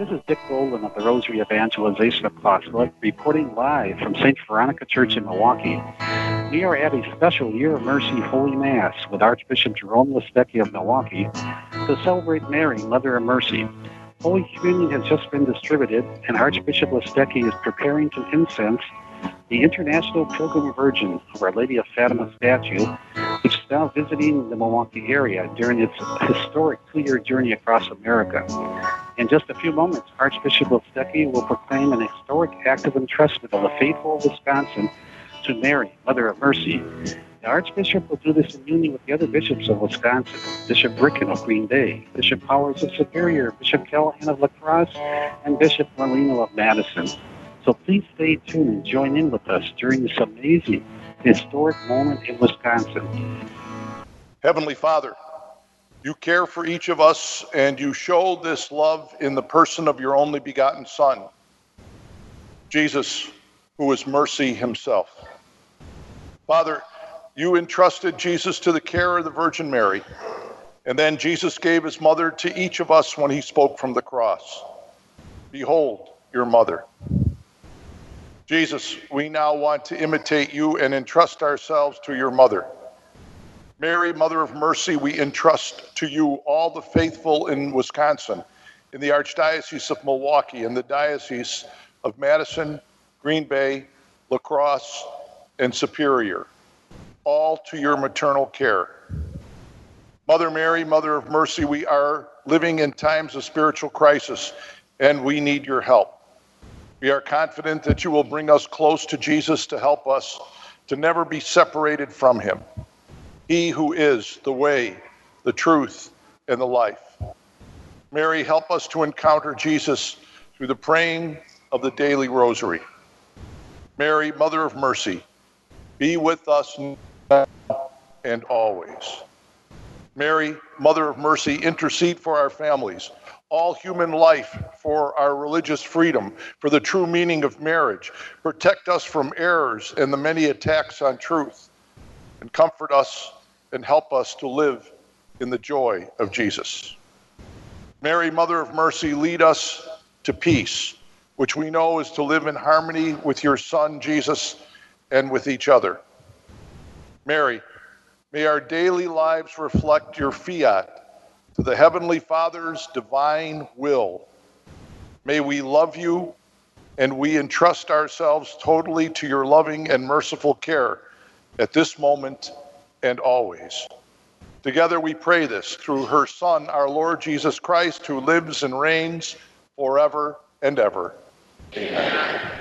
This is Dick Golden of the Rosary Evangelization Apostolate reporting live from St. Veronica Church in Milwaukee. We are at a special Year of Mercy Holy Mass with Archbishop Jerome Listecki of Milwaukee to celebrate Mary, Mother of Mercy. Holy Communion has just been distributed, and Archbishop Listecki is preparing to incense the International Pilgrim Virgin of Our Lady of Fatima statue, which is now visiting the Milwaukee area during its historic two-year journey across America. In just a few moments, Archbishop Listecki will proclaim an historic act of entrustment of the faithful of Wisconsin to Mary, Mother of Mercy. The Archbishop will do this in union with the other bishops of Wisconsin, Bishop Ricken of Green Bay, Bishop Powers of Superior, Bishop Callahan of La Crosse, and Bishop Morlino of Madison. So please stay tuned and join in with us during this amazing historic moment in Wisconsin. Heavenly Father, you care for each of us and you show this love in the person of your only begotten Son, Jesus, who is mercy himself. Father, you entrusted Jesus to the care of the Virgin Mary, and then Jesus gave his mother to each of us when he spoke from the cross. Behold your mother. Jesus, we now want to imitate you and entrust ourselves to your mother. Mary, Mother of Mercy, we entrust to you all the faithful in Wisconsin, in the Archdiocese of Milwaukee, in the Diocese of Madison, Green Bay, La Crosse, and Superior, all to your maternal care. Mother Mary, Mother of Mercy, we are living in times of spiritual crisis, and we need your help. We are confident that you will bring us close to Jesus to help us to never be separated from him. He who is the way, the truth, and the life. Mary, help us to encounter Jesus through the praying of the daily rosary. Mary, Mother of Mercy, be with us now and always. Mary, Mother of Mercy, intercede for our families all human life for our religious freedom, for the true meaning of marriage. Protect us from errors and the many attacks on truth, and comfort us and help us to live in the joy of Jesus. Mary, Mother of Mercy, lead us to peace, which we know is to live in harmony with your Son, Jesus, and with each other. Mary, may our daily lives reflect your fiat to the Heavenly Father's divine will. May we love you and we entrust ourselves totally to your loving and merciful care at this moment and always. Together we pray this through her Son, our Lord Jesus Christ, who lives and reigns forever and ever. Amen.